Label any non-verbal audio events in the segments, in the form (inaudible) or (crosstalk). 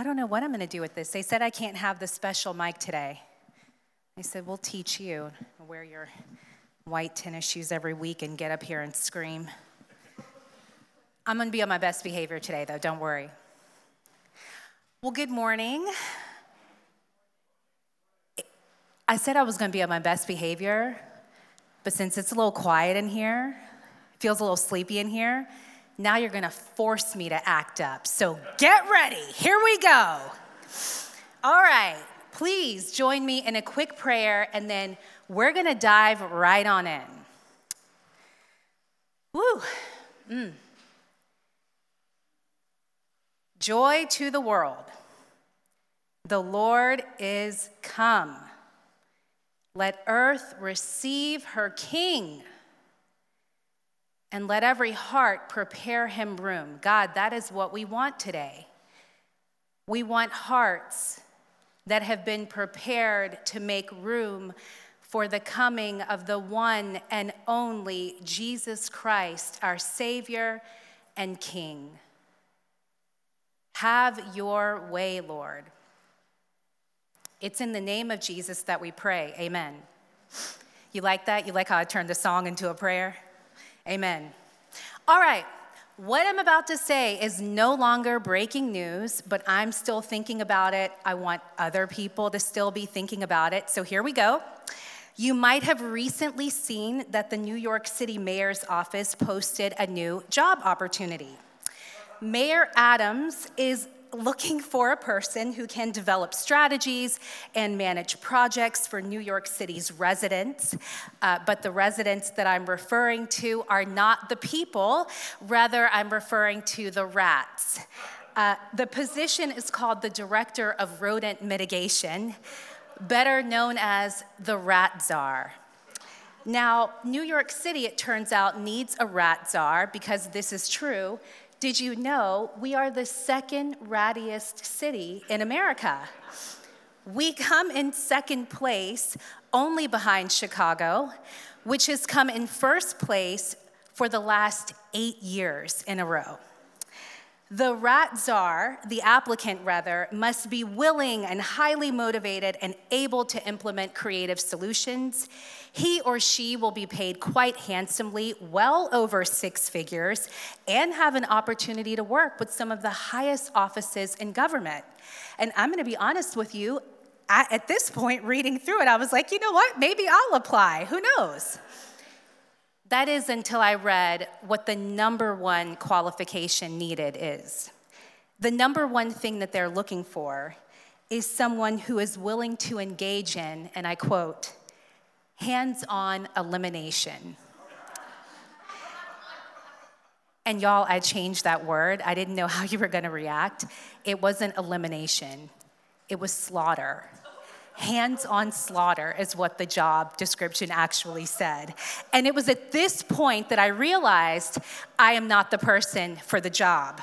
I don't know what I'm going to do with this. They said I can't have the special mic today. They said, We'll teach you. To wear your white tennis shoes every week and get up here and scream. I'm going to be on my best behavior today, though, don't worry. Well, good morning. I said I was going to be on my best behavior, but since it's a little quiet in here, feels a little sleepy in here, now you're gonna force me to act up. So get ready. Here we go. All right, please join me in a quick prayer and then we're gonna dive right on in. Woo. Mm. Joy to the world. The Lord is come. Let earth receive her King and let every heart prepare him room. God, that is what we want today. We want hearts that have been prepared to make room for the coming of the one and only Jesus Christ, our Savior and King. Have your way, Lord. It's in the name of Jesus that we pray. Amen. You like that? You like how I turned the song into a prayer? Amen. All right. What I'm about to say is no longer breaking news, but I'm still thinking about it. I want other people to still be thinking about it. So here we go. You might have recently seen that the New York City Mayor's Office posted a new job opportunity. Mayor Adams is looking for a person who can develop strategies and manage projects for New York City's residents. Uh, but the residents that I'm referring to are not the people, rather, I'm referring to the rats. Uh, the position is called the Director of Rodent Mitigation, better known as the Rat Czar. Now, New York City, it turns out, needs a rat czar because this is true did you know we are the second rattiest city in America? We come in second place only behind Chicago, which has come in first place for the last eight years in a row. The rat czar, the applicant rather, must be willing and highly motivated and able to implement creative solutions. He or she will be paid quite handsomely, well over six figures, and have an opportunity to work with some of the highest offices in government. And I'm gonna be honest with you, at this point, reading through it, I was like, you know what? Maybe I'll apply. Who knows? That is until I read what the number one qualification needed is. The number one thing that they're looking for is someone who is willing to engage in, and I quote, hands on elimination. And y'all, I changed that word. I didn't know (laughs) how you were gonna react. It wasn't elimination, it was slaughter hands on slaughter, is what the job description actually said. And it was at this point that I realized I am not the person for the job.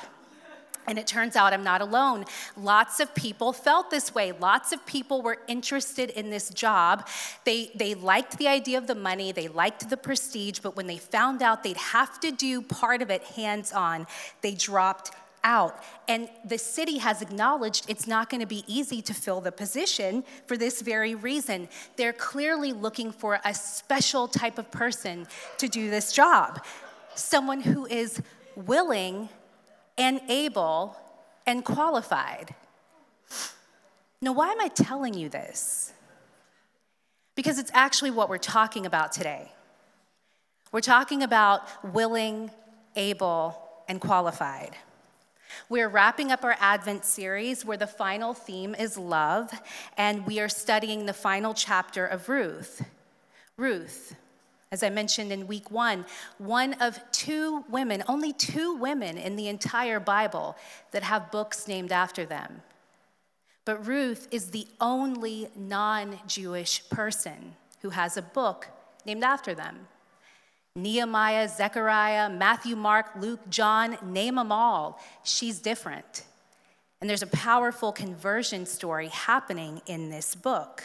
And it turns out I'm not alone. Lots of people felt this way. Lots of people were interested in this job. They, they liked the idea of the money, they liked the prestige, but when they found out they'd have to do part of it hands on, they dropped out. And the city has acknowledged it's not going to be easy to fill the position for this very reason. They're clearly looking for a special type of person to do this job someone who is willing and able and qualified. Now, why am I telling you this? Because it's actually what we're talking about today. We're talking about willing, able, and qualified. We're wrapping up our Advent series where the final theme is love, and we are studying the final chapter of Ruth. Ruth, as I mentioned in week one, one of two women, only two women in the entire Bible that have books named after them. But Ruth is the only non Jewish person who has a book named after them. Nehemiah, Zechariah, Matthew, Mark, Luke, John, name them all. She's different. And there's a powerful conversion story happening in this book.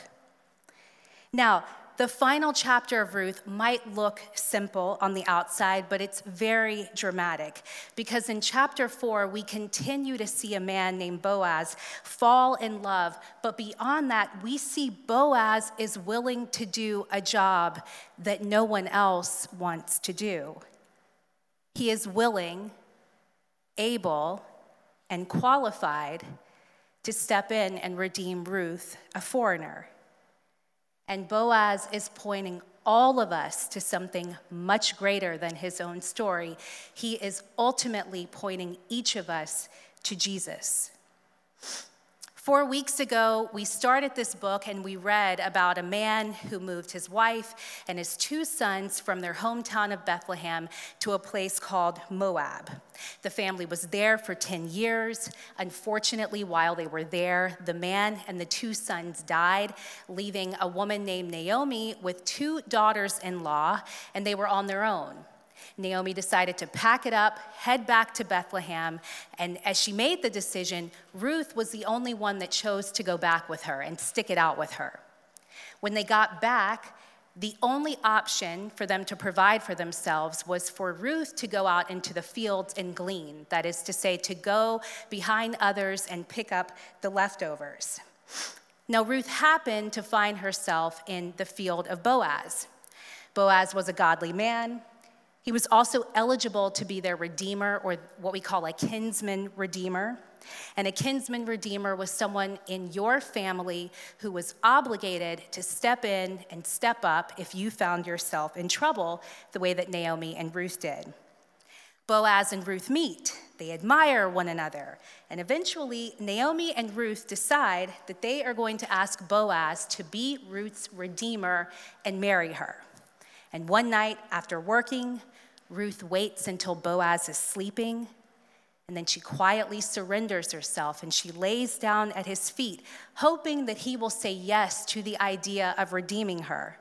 Now, the final chapter of Ruth might look simple on the outside, but it's very dramatic because in chapter four, we continue to see a man named Boaz fall in love. But beyond that, we see Boaz is willing to do a job that no one else wants to do. He is willing, able, and qualified to step in and redeem Ruth, a foreigner. And Boaz is pointing all of us to something much greater than his own story. He is ultimately pointing each of us to Jesus. Four weeks ago, we started this book and we read about a man who moved his wife and his two sons from their hometown of Bethlehem to a place called Moab. The family was there for 10 years. Unfortunately, while they were there, the man and the two sons died, leaving a woman named Naomi with two daughters in law, and they were on their own. Naomi decided to pack it up, head back to Bethlehem, and as she made the decision, Ruth was the only one that chose to go back with her and stick it out with her. When they got back, the only option for them to provide for themselves was for Ruth to go out into the fields and glean, that is to say, to go behind others and pick up the leftovers. Now, Ruth happened to find herself in the field of Boaz. Boaz was a godly man. He was also eligible to be their redeemer, or what we call a kinsman redeemer. And a kinsman redeemer was someone in your family who was obligated to step in and step up if you found yourself in trouble, the way that Naomi and Ruth did. Boaz and Ruth meet, they admire one another, and eventually Naomi and Ruth decide that they are going to ask Boaz to be Ruth's redeemer and marry her. And one night, after working, Ruth waits until Boaz is sleeping, and then she quietly surrenders herself and she lays down at his feet, hoping that he will say yes to the idea of redeeming her.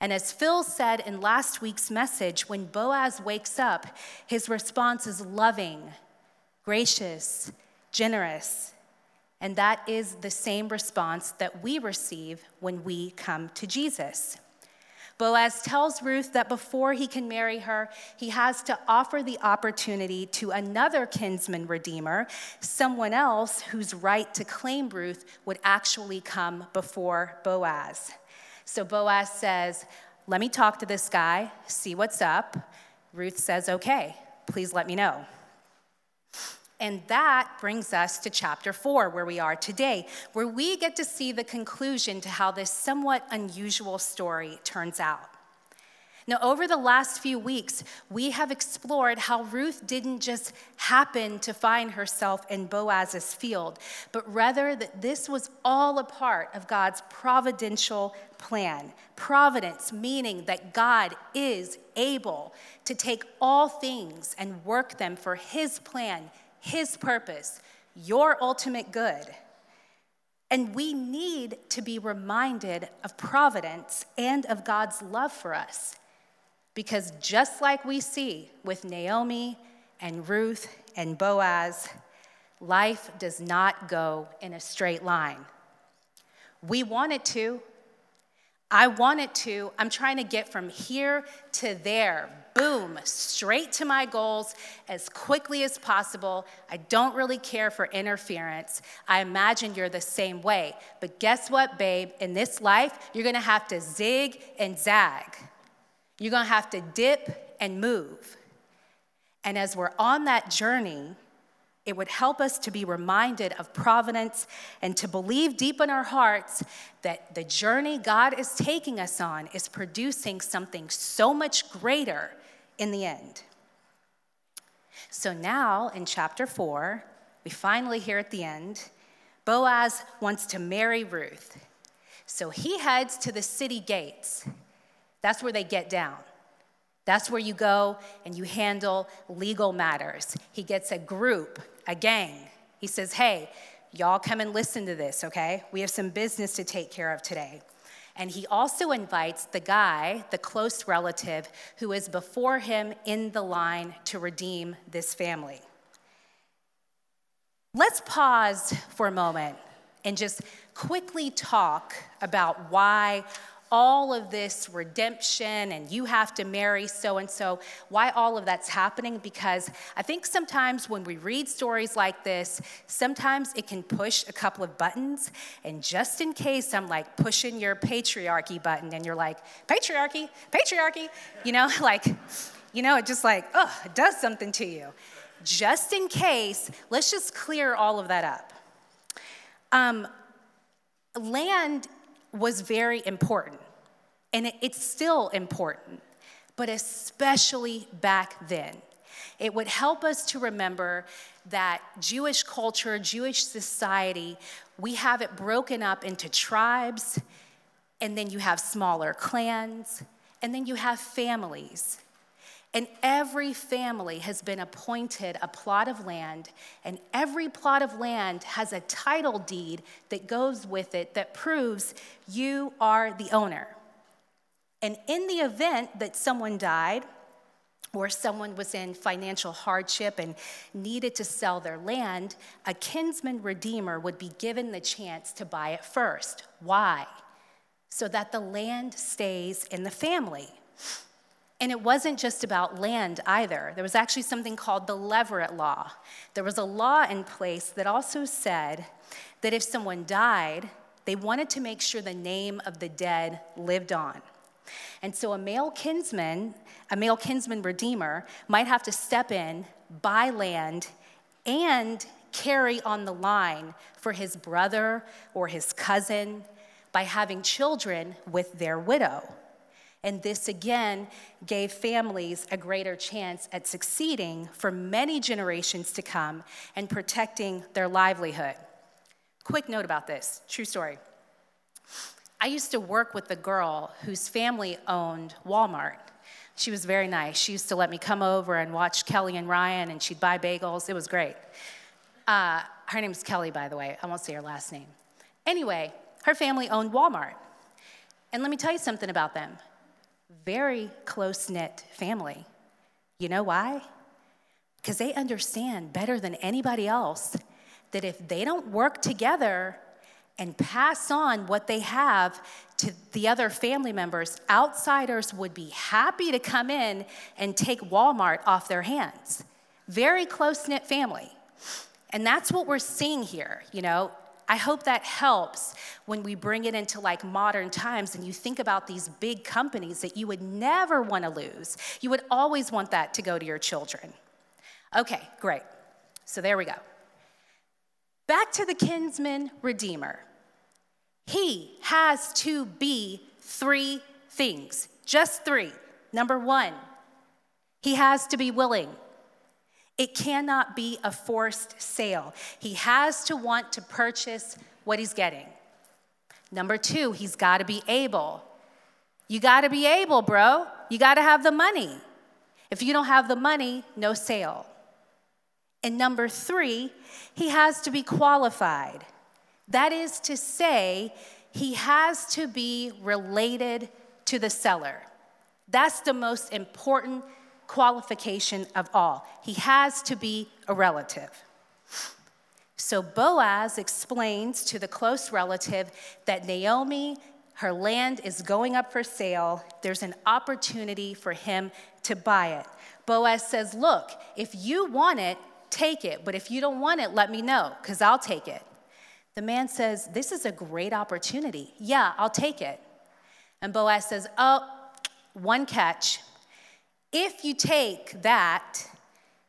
And as Phil said in last week's message, when Boaz wakes up, his response is loving, gracious, generous. And that is the same response that we receive when we come to Jesus. Boaz tells Ruth that before he can marry her, he has to offer the opportunity to another kinsman redeemer, someone else whose right to claim Ruth would actually come before Boaz. So Boaz says, Let me talk to this guy, see what's up. Ruth says, Okay, please let me know. And that brings us to chapter four, where we are today, where we get to see the conclusion to how this somewhat unusual story turns out. Now, over the last few weeks, we have explored how Ruth didn't just happen to find herself in Boaz's field, but rather that this was all a part of God's providential plan. Providence, meaning that God is able to take all things and work them for His plan, his purpose, your ultimate good. And we need to be reminded of providence and of God's love for us. Because just like we see with Naomi and Ruth and Boaz, life does not go in a straight line. We want it to. I want it to. I'm trying to get from here to there boom, straight to my goals as quickly as possible. I don't really care for interference. I imagine you're the same way. But guess what, babe? In this life, you're gonna have to zig and zag. You're gonna have to dip and move. And as we're on that journey, it would help us to be reminded of providence and to believe deep in our hearts that the journey God is taking us on is producing something so much greater in the end. So now in chapter four, we finally hear at the end Boaz wants to marry Ruth. So he heads to the city gates. That's where they get down. That's where you go and you handle legal matters. He gets a group, a gang. He says, Hey, y'all come and listen to this, okay? We have some business to take care of today. And he also invites the guy, the close relative, who is before him in the line to redeem this family. Let's pause for a moment and just quickly talk about why all of this redemption and you have to marry so and so. Why all of that's happening? Because I think sometimes when we read stories like this, sometimes it can push a couple of buttons. And just in case I'm like pushing your patriarchy button and you're like, patriarchy, patriarchy, you know, (laughs) like, you know, it just like, oh, it does something to you. Just in case, let's just clear all of that up. Um, land was very important, and it's still important, but especially back then. It would help us to remember that Jewish culture, Jewish society, we have it broken up into tribes, and then you have smaller clans, and then you have families. And every family has been appointed a plot of land, and every plot of land has a title deed that goes with it that proves you are the owner. And in the event that someone died, or someone was in financial hardship and needed to sell their land, a kinsman redeemer would be given the chance to buy it first. Why? So that the land stays in the family. And it wasn't just about land either. There was actually something called the Levirate Law. There was a law in place that also said that if someone died, they wanted to make sure the name of the dead lived on. And so a male kinsman, a male kinsman redeemer, might have to step in, buy land, and carry on the line for his brother or his cousin by having children with their widow. And this again gave families a greater chance at succeeding for many generations to come and protecting their livelihood. Quick note about this true story. I used to work with a girl whose family owned Walmart. She was very nice. She used to let me come over and watch Kelly and Ryan, and she'd buy bagels. It was great. Uh, her name's Kelly, by the way. I won't say her last name. Anyway, her family owned Walmart. And let me tell you something about them very close knit family. You know why? Because they understand better than anybody else that if they don't work together and pass on what they have to the other family members, outsiders would be happy to come in and take Walmart off their hands. Very close knit family. And that's what we're seeing here, you know. I hope that helps when we bring it into like modern times and you think about these big companies that you would never want to lose. You would always want that to go to your children. Okay, great. So there we go. Back to the kinsman redeemer. He has to be three things, just three. Number one, he has to be willing. It cannot be a forced sale. He has to want to purchase what he's getting. Number two, he's got to be able. You got to be able, bro. You got to have the money. If you don't have the money, no sale. And number three, he has to be qualified. That is to say, he has to be related to the seller. That's the most important qualification of all. He has to be a relative. So Boaz explains to the close relative that Naomi, her land is going up for sale. There's an opportunity for him to buy it. Boaz says, Look, if you want it, take it. But if you don't want it, let me know, because I'll take it. The man says, This is a great opportunity. Yeah, I'll take it. And Boaz says, Oh, one catch. If you take that,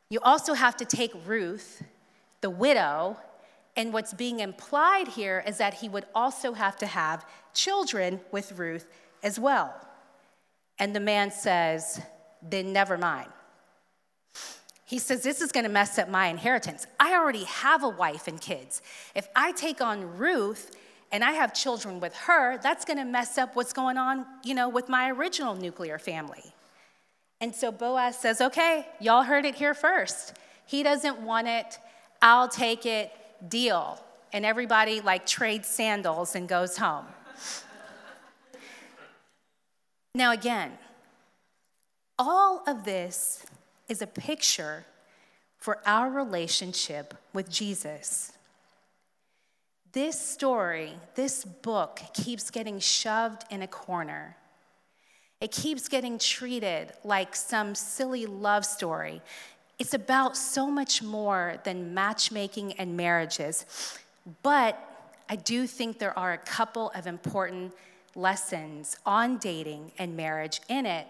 you also have to take Ruth, the widow, and what's being implied here is that he would also have to have children with Ruth as well. And the man says, Then never mind. He says, This is to mess up my inheritance. I already have a wife and kids. If I take on Ruth and I have children with her, that's to mess up what's going on, you know, with my original nuclear family. And so Boaz says, okay, y'all heard it here first. He doesn't want it, I'll take it, deal. And everybody like trades sandals and goes home. now, again, all of this is a picture for our relationship with Jesus. this story, this book keeps getting shoved in a corner. It keeps getting treated like some silly love story. It's about so much more than matchmaking and marriages. But I do think there are a couple of important lessons on dating and marriage in it.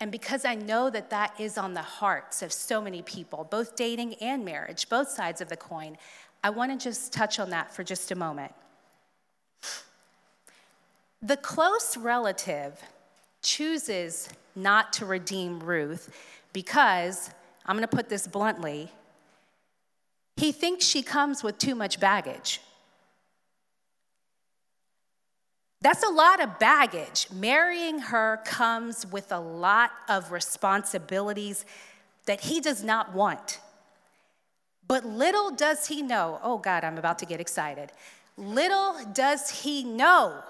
And because I know that that is on the hearts of so many people, both dating and marriage, both sides of the coin, I want to just touch on that for just a moment. The close relative chooses not to redeem Ruth because, I'm going to put this bluntly, he thinks she comes with too much baggage. That's a lot of baggage. Marrying her comes with a lot of responsibilities that he does not want. But little does he know, oh God, I'm about to get excited. Little does he know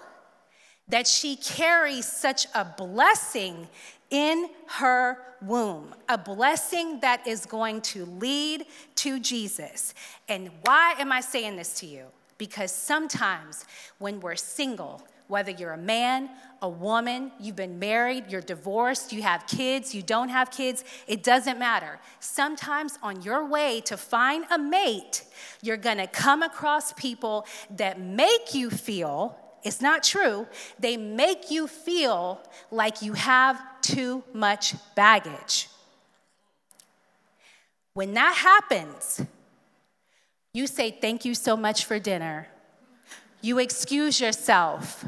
that she carries such a blessing in her womb, a blessing that is going to lead to Jesus. And why am I saying this to you? Because sometimes when we're single, whether you're a man, a woman, you've been married, you're divorced, you have kids, you don't have kids, it doesn't matter. Sometimes on your way to find a mate, you're gonna come across people that make you feel, it's not true, they make you feel like you have too much baggage. When that happens, you say, Thank you so much for dinner. You excuse yourself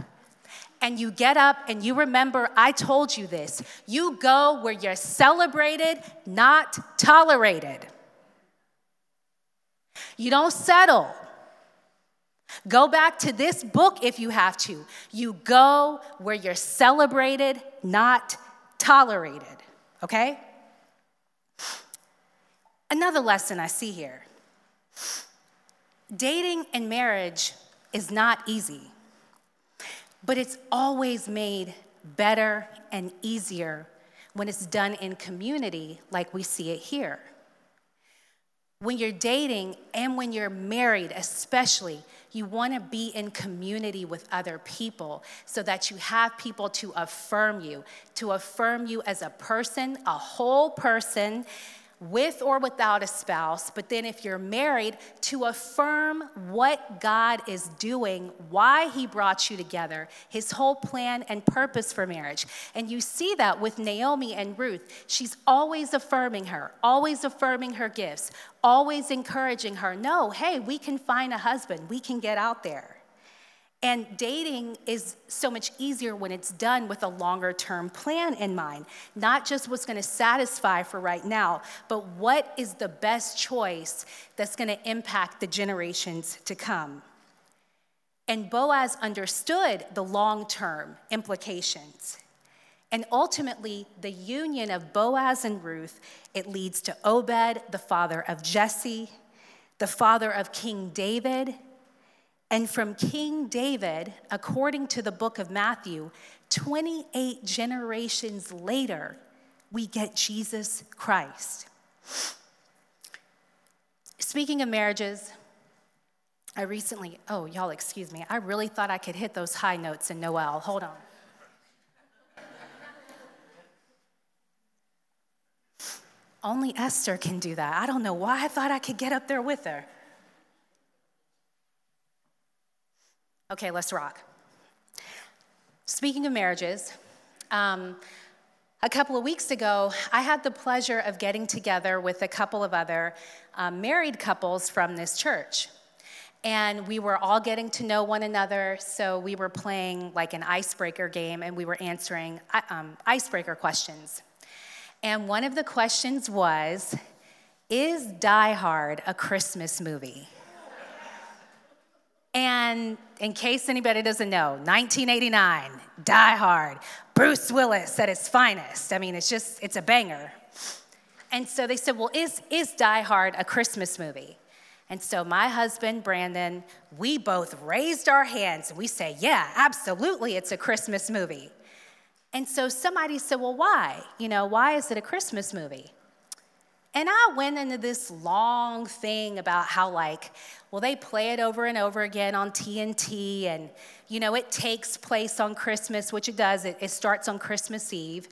and you get up and you remember, I told you this. You go where you're celebrated, not tolerated. You don't settle. Go back to this book if you have to. You go where you're celebrated, not tolerated. Okay? Another lesson I see here dating and marriage is not easy but it's always made better and easier when it's done in community like we see it here. When you're dating and when you're married, especially, you want to be in community with other people so that you have people to affirm you, to affirm you as a person, a whole person with or without a spouse, but then if you're married, to affirm what God is doing, why He brought you together, His whole plan and purpose for marriage. And you see that with Naomi and Ruth. She's always affirming her, always affirming her gifts, always encouraging her. No, hey, we can find a husband, we can get out there. And dating is so much easier when it's done with a longer term plan in mind. Not just what's gonna satisfy for right now, but what is the best choice that's gonna impact the generations to come. And Boaz understood the long term implications. And ultimately, the union of Boaz and Ruth, it leads to Obed, the father of Jesse, the father of King David and from King David, according to the book of Matthew, 28 generations later, we get Jesus Christ. Speaking of marriages, I recently, oh, y'all, excuse me, I really thought I could hit those high notes in Noel. Hold on. Only Esther can do that. I don't know why I thought I could get up there with her. Okay, let's rock. Speaking of marriages, um, a couple of weeks ago, I had the pleasure of getting together with a couple of other um, married couples from this church. And we were all getting to know one another, so we were playing like an icebreaker game and we were answering uh, um, icebreaker questions. And one of the questions was Is Die Hard a Christmas movie? And in case anybody doesn't know, 1989, Die Hard, Bruce Willis at his finest. I mean, it's just, it's a banger. And so they said, well, is, is Die Hard a Christmas movie? And so my husband, Brandon, we both raised our hands and we say, yeah, absolutely, it's a Christmas movie. And so somebody said, well, why? You know, why is it a Christmas movie? And I went into this long thing about how, like, well, they play it over and over again on TNT, and, you know, it takes place on Christmas, which it does. It, it starts on Christmas Eve.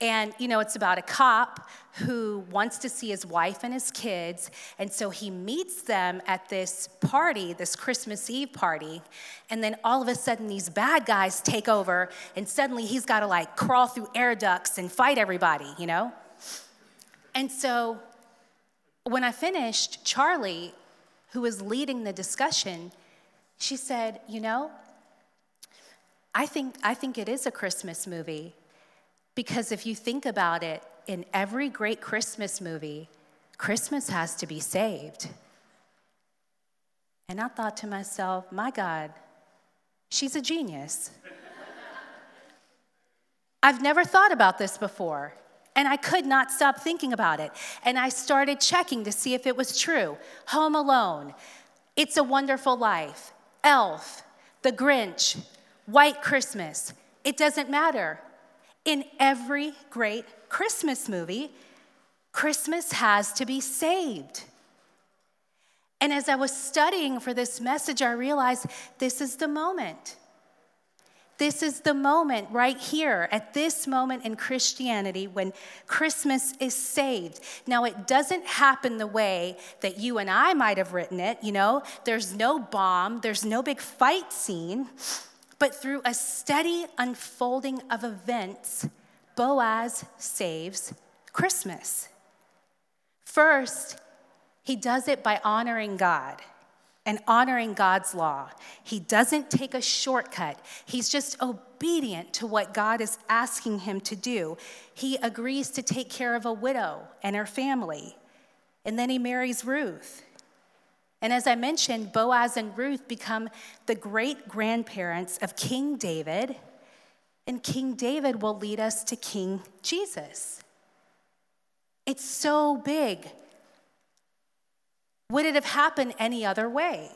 And, you know, it's about a cop who wants to see his wife and his kids. And so he meets them at this party, this Christmas Eve party. And then all of a sudden, these bad guys take over. And suddenly he's got to like crawl through air ducts and fight everybody, you know? And so when I finished, Charlie, who was leading the discussion, she said, You know, I think, I think it is a Christmas movie. Because if you think about it, in every great Christmas movie, Christmas has to be saved. And I thought to myself, my God, she's a genius. (laughs) I've never thought about this before. And I could not stop thinking about it. And I started checking to see if it was true. Home Alone, It's a Wonderful Life, Elf, The Grinch, White Christmas. It doesn't matter. In every great Christmas movie, Christmas has to be saved. And as I was studying for this message, I realized this is the moment. This is the moment right here, at this moment in Christianity, when Christmas is saved. Now, it doesn't happen the way that you and I might have written it. You know, there's no bomb, there's no big fight scene. But through a steady unfolding of events, Boaz saves Christmas. First, he does it by honoring God and honoring God's law. He doesn't take a shortcut, he's just obedient to what God is asking him to do. He agrees to take care of a widow and her family, and then he marries Ruth. And as I mentioned, Boaz and Ruth become the great grandparents of King David, and King David will lead us to King Jesus. It's so big. Would it have happened any other way?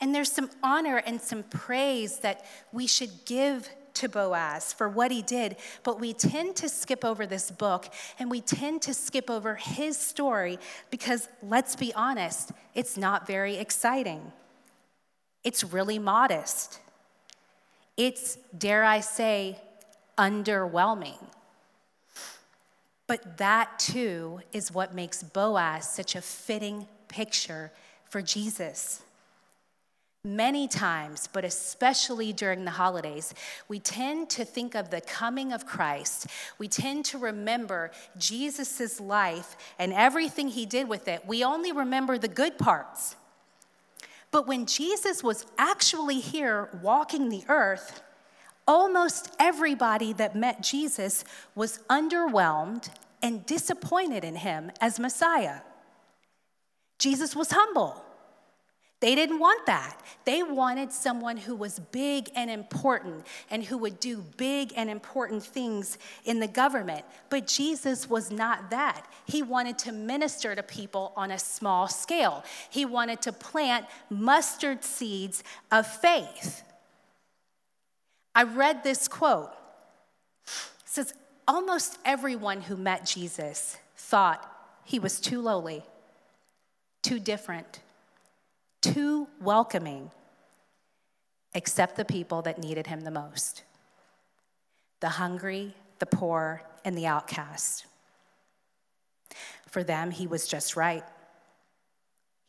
And there's some honor and some praise that we should give to Boaz for what he did, but we tend to skip over this book and we tend to skip over his story because, let's be honest, it's not very exciting. It's really modest. It's, dare I say, underwhelming. But that too is what makes Boaz such a fitting picture for Jesus. Many times, but especially during the holidays, we tend to think of the coming of Christ. We tend to remember Jesus' life and everything he did with it. We only remember the good parts. But when Jesus was actually here walking the earth, almost everybody that met Jesus was underwhelmed and disappointed in him as Messiah. Jesus was humble. They didn't want that. They wanted someone who was big and important and who would do big and important things in the government. But Jesus was not that. He wanted to minister to people on a small scale, he wanted to plant mustard seeds of faith. I read this quote. It says, Almost everyone who met Jesus thought he was too lowly, too different too welcoming, except the people that needed him the most the hungry, the poor, and the outcast. For them, he was just right.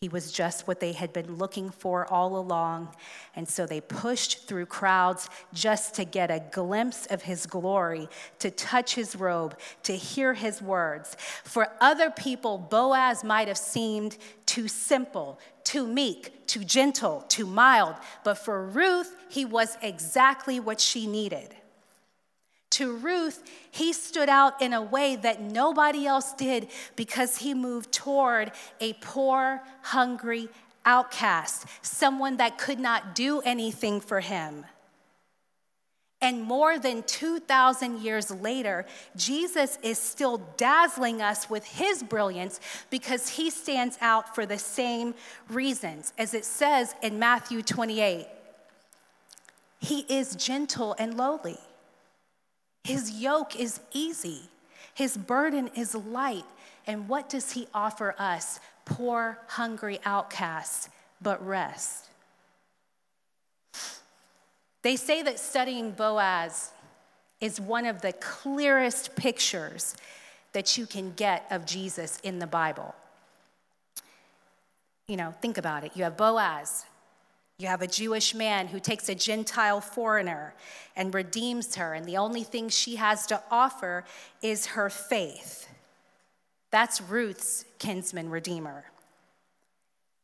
He was just what they had been looking for all along. And so they pushed through crowds just to get a glimpse of his glory, to touch his robe, to hear his words. For other people, Boaz might have seemed too simple, too meek, too gentle, too mild. But for Ruth, he was exactly what she needed. To Ruth, he stood out in a way that nobody else did because he moved toward a poor, hungry outcast, someone that could not do anything for him. And more than 2,000 years later, Jesus is still dazzling us with his brilliance because he stands out for the same reasons. As it says in Matthew 28, he is gentle and lowly. His yoke is easy, His burden is light. And what does he offer us, poor, hungry outcasts, but rest? They say that studying Boaz is one of the clearest pictures that you can get of Jesus in the Bible. You know, think about it. You have Boaz, you have a Jewish man who takes a Gentile foreigner and redeems her, and the only thing she has to offer is her faith. That's Ruth's kinsman redeemer.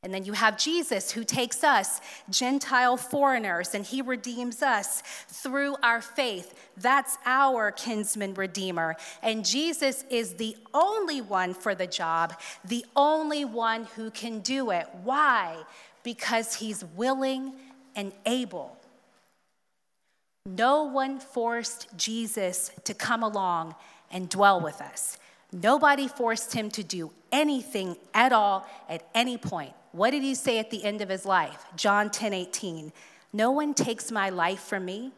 And then you have Jesus who takes us, Gentile foreigners, and he redeems us through our faith. That's our kinsman redeemer. And Jesus is the only one for the job, the only one who can do it. Why? Because he's willing and able. No one forced Jesus to come along and dwell with us. Nobody forced him to do anything at all at any point. What did he say at the end of his life? John 10 18. No one takes my life from me.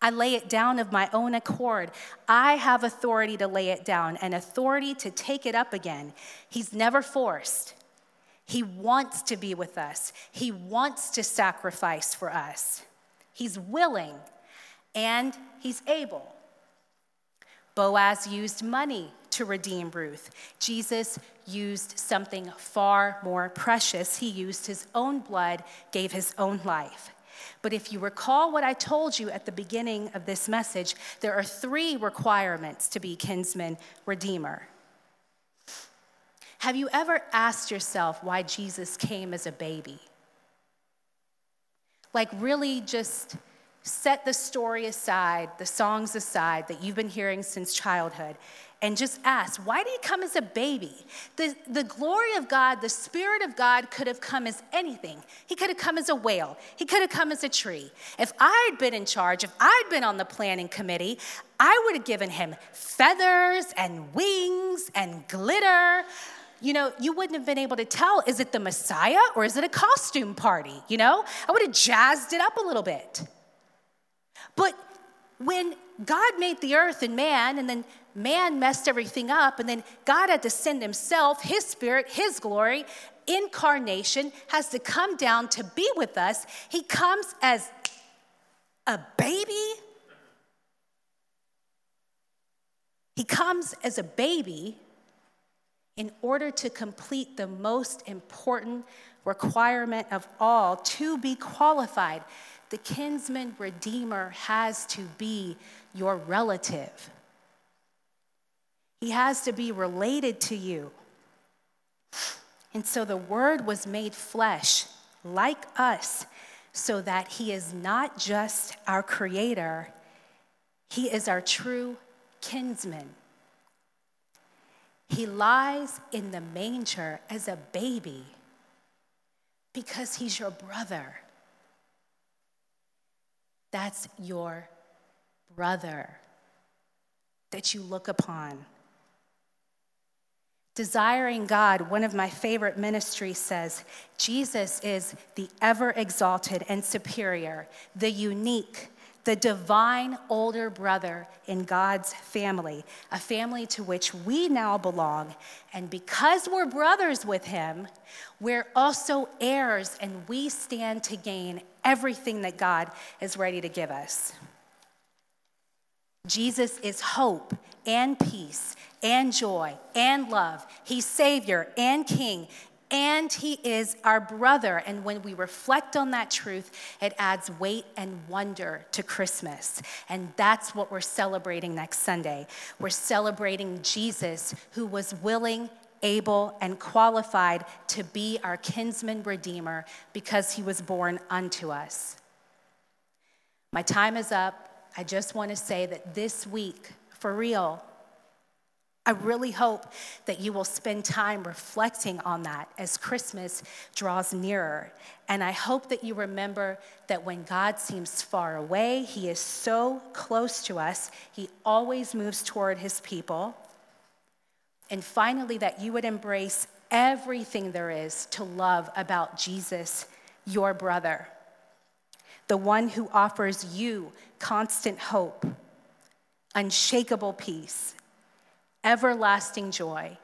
I lay it down of my own accord. I have authority to lay it down and authority to take it up again. He's never forced. He wants to be with us, He wants to sacrifice for us. He's willing and He's able. Boaz used money to redeem Ruth. Jesus used something far more precious. He used his own blood, gave his own life. But if you recall what I told you at the beginning of this message, there are three requirements to be kinsman redeemer. Have you ever asked yourself why Jesus came as a baby? Like, really just set the story aside, the songs aside that you've been hearing since childhood, and just ask, why did he come as a baby? The, the glory of God, the Spirit of God could have come as anything. He could have come as a whale, he could have come as a tree. If I'd been in charge, if I'd been on the planning committee, I would have given him feathers and wings and glitter you know, you wouldn't have been able to tell is it the Messiah or is it a costume party? You know, I would have jazzed it up a little bit. But when God made the earth and man, and then man messed everything up, and then God had to send himself, his spirit, his glory, incarnation has to come down to be with us. He comes as a baby. He comes as a baby in order to complete the most important requirement of all to be qualified the kinsman redeemer has to be your relative. He has to be related to you. And so the word was made flesh like us so that he is not just our creator, he is our true kinsman. He lies in the manger as a baby because he's your brother. That's your brother that you look upon. Desiring God, one of my favorite ministries says, Jesus is the ever exalted and superior, the unique, the divine older brother in God's family, a family to which we now belong. And because we're brothers with him, we're also heirs and we stand to gain everything that God is ready to give us. Jesus is hope and peace and joy and love. He's Savior and King and He is our brother. And when we reflect on that truth, it adds weight and wonder to Christmas. And that's what we're celebrating next Sunday. We're celebrating Jesus, who was willing able and qualified to be our kinsman redeemer because he was born unto us. My time is up. I just want to say that this week, for real, I really hope that you will spend time reflecting on that as Christmas draws nearer. And I hope that you remember that when God seems far away, He is so close to us, He always moves toward His people. And finally, that you would embrace everything there is to love about Jesus, your brother, the one who offers you constant hope, unshakable peace everlasting joy,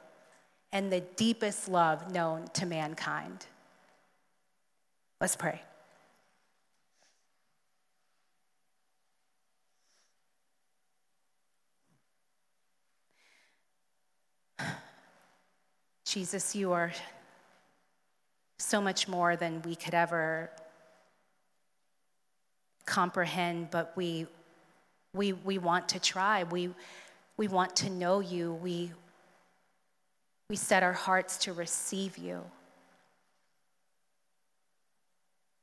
and the deepest love known to mankind. Let's pray. (sighs) Jesus, you are so much more than we could ever comprehend, but we, we, we want to try. We, we want to know you. We, we set our hearts to receive you.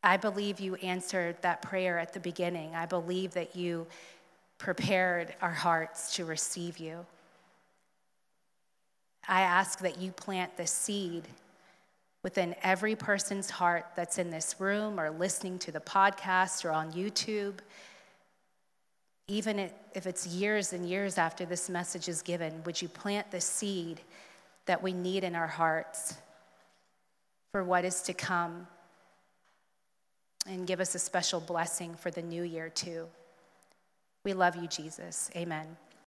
I believe you answered that prayer at the beginning. I believe that you prepared our hearts to receive you. I ask that you plant the seed within every person's heart that's in this room or listening to the podcast or on YouTube. Even if it's years and years after this message is given, would you plant the seed that we need in our hearts for what is to come? And give us a special blessing for the new year, too. We love you, Jesus. Amen.